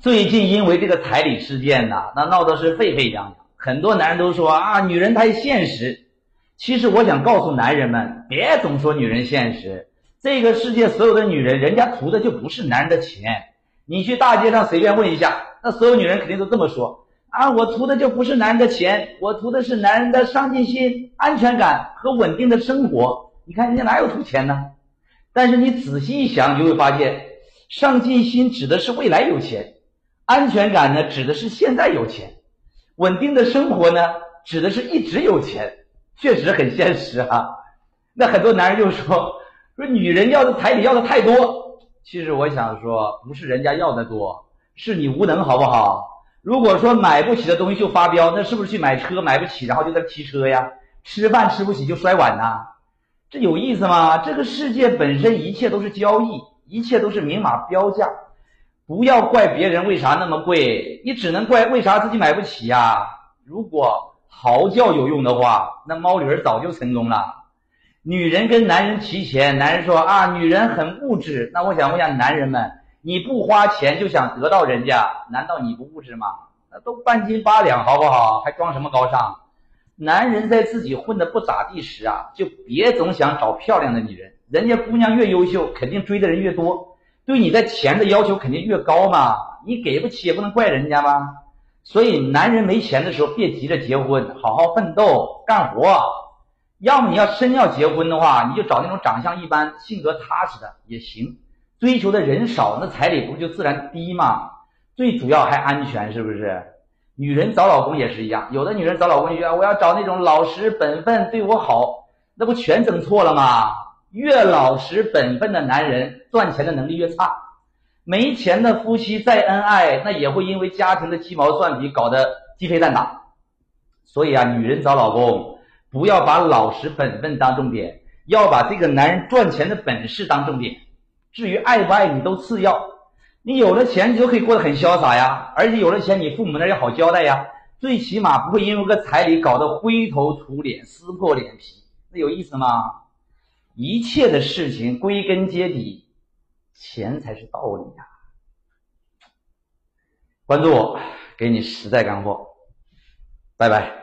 最近因为这个彩礼事件呐，那闹得是沸沸扬扬，很多男人都说啊，女人太现实。其实我想告诉男人们，别总说女人现实。这个世界所有的女人，人家图的就不是男人的钱。你去大街上随便问一下，那所有女人肯定都这么说啊，我图的就不是男人的钱，我图的是男人的上进心、安全感和稳定的生活。你看人家哪有图钱呢？但是你仔细一想，你就会发现，上进心指的是未来有钱。安全感呢，指的是现在有钱；稳定的生活呢，指的是一直有钱。确实很现实啊。那很多男人就说说女人要的彩礼要的太多。其实我想说，不是人家要的多，是你无能，好不好？如果说买不起的东西就发飙，那是不是去买车买不起，然后就在骑车呀？吃饭吃不起就摔碗呐？这有意思吗？这个世界本身一切都是交易，一切都是明码标价。不要怪别人为啥那么贵，你只能怪为啥自己买不起呀。如果嚎叫有用的话，那猫驴儿早就成功了。女人跟男人提钱，男人说啊，女人很物质。那我想问一下男人们，你不花钱就想得到人家，难道你不物质吗？那都半斤八两，好不好？还装什么高尚？男人在自己混的不咋地时啊，就别总想找漂亮的女人，人家姑娘越优秀，肯定追的人越多。对你在钱的要求肯定越高嘛，你给不起也不能怪人家嘛。所以男人没钱的时候别急着结婚，好好奋斗干活。要么你要真要结婚的话，你就找那种长相一般、性格踏实的也行。追求的人少，那彩礼不就自然低吗？最主要还安全，是不是？女人找老公也是一样，有的女人找老公就说我要找那种老实本分、对我好，那不全整错了吗？越老实本分的男人，赚钱的能力越差。没钱的夫妻再恩爱，那也会因为家庭的鸡毛蒜皮搞得鸡飞蛋打。所以啊，女人找老公，不要把老实本分当重点，要把这个男人赚钱的本事当重点。至于爱不爱你都次要。你有了钱，你就可以过得很潇洒呀，而且有了钱，你父母那也好交代呀。最起码不会因为个彩礼搞得灰头土脸、撕破脸皮，那有意思吗？一切的事情归根结底，钱才是道理啊！关注我，给你实在干货。拜拜。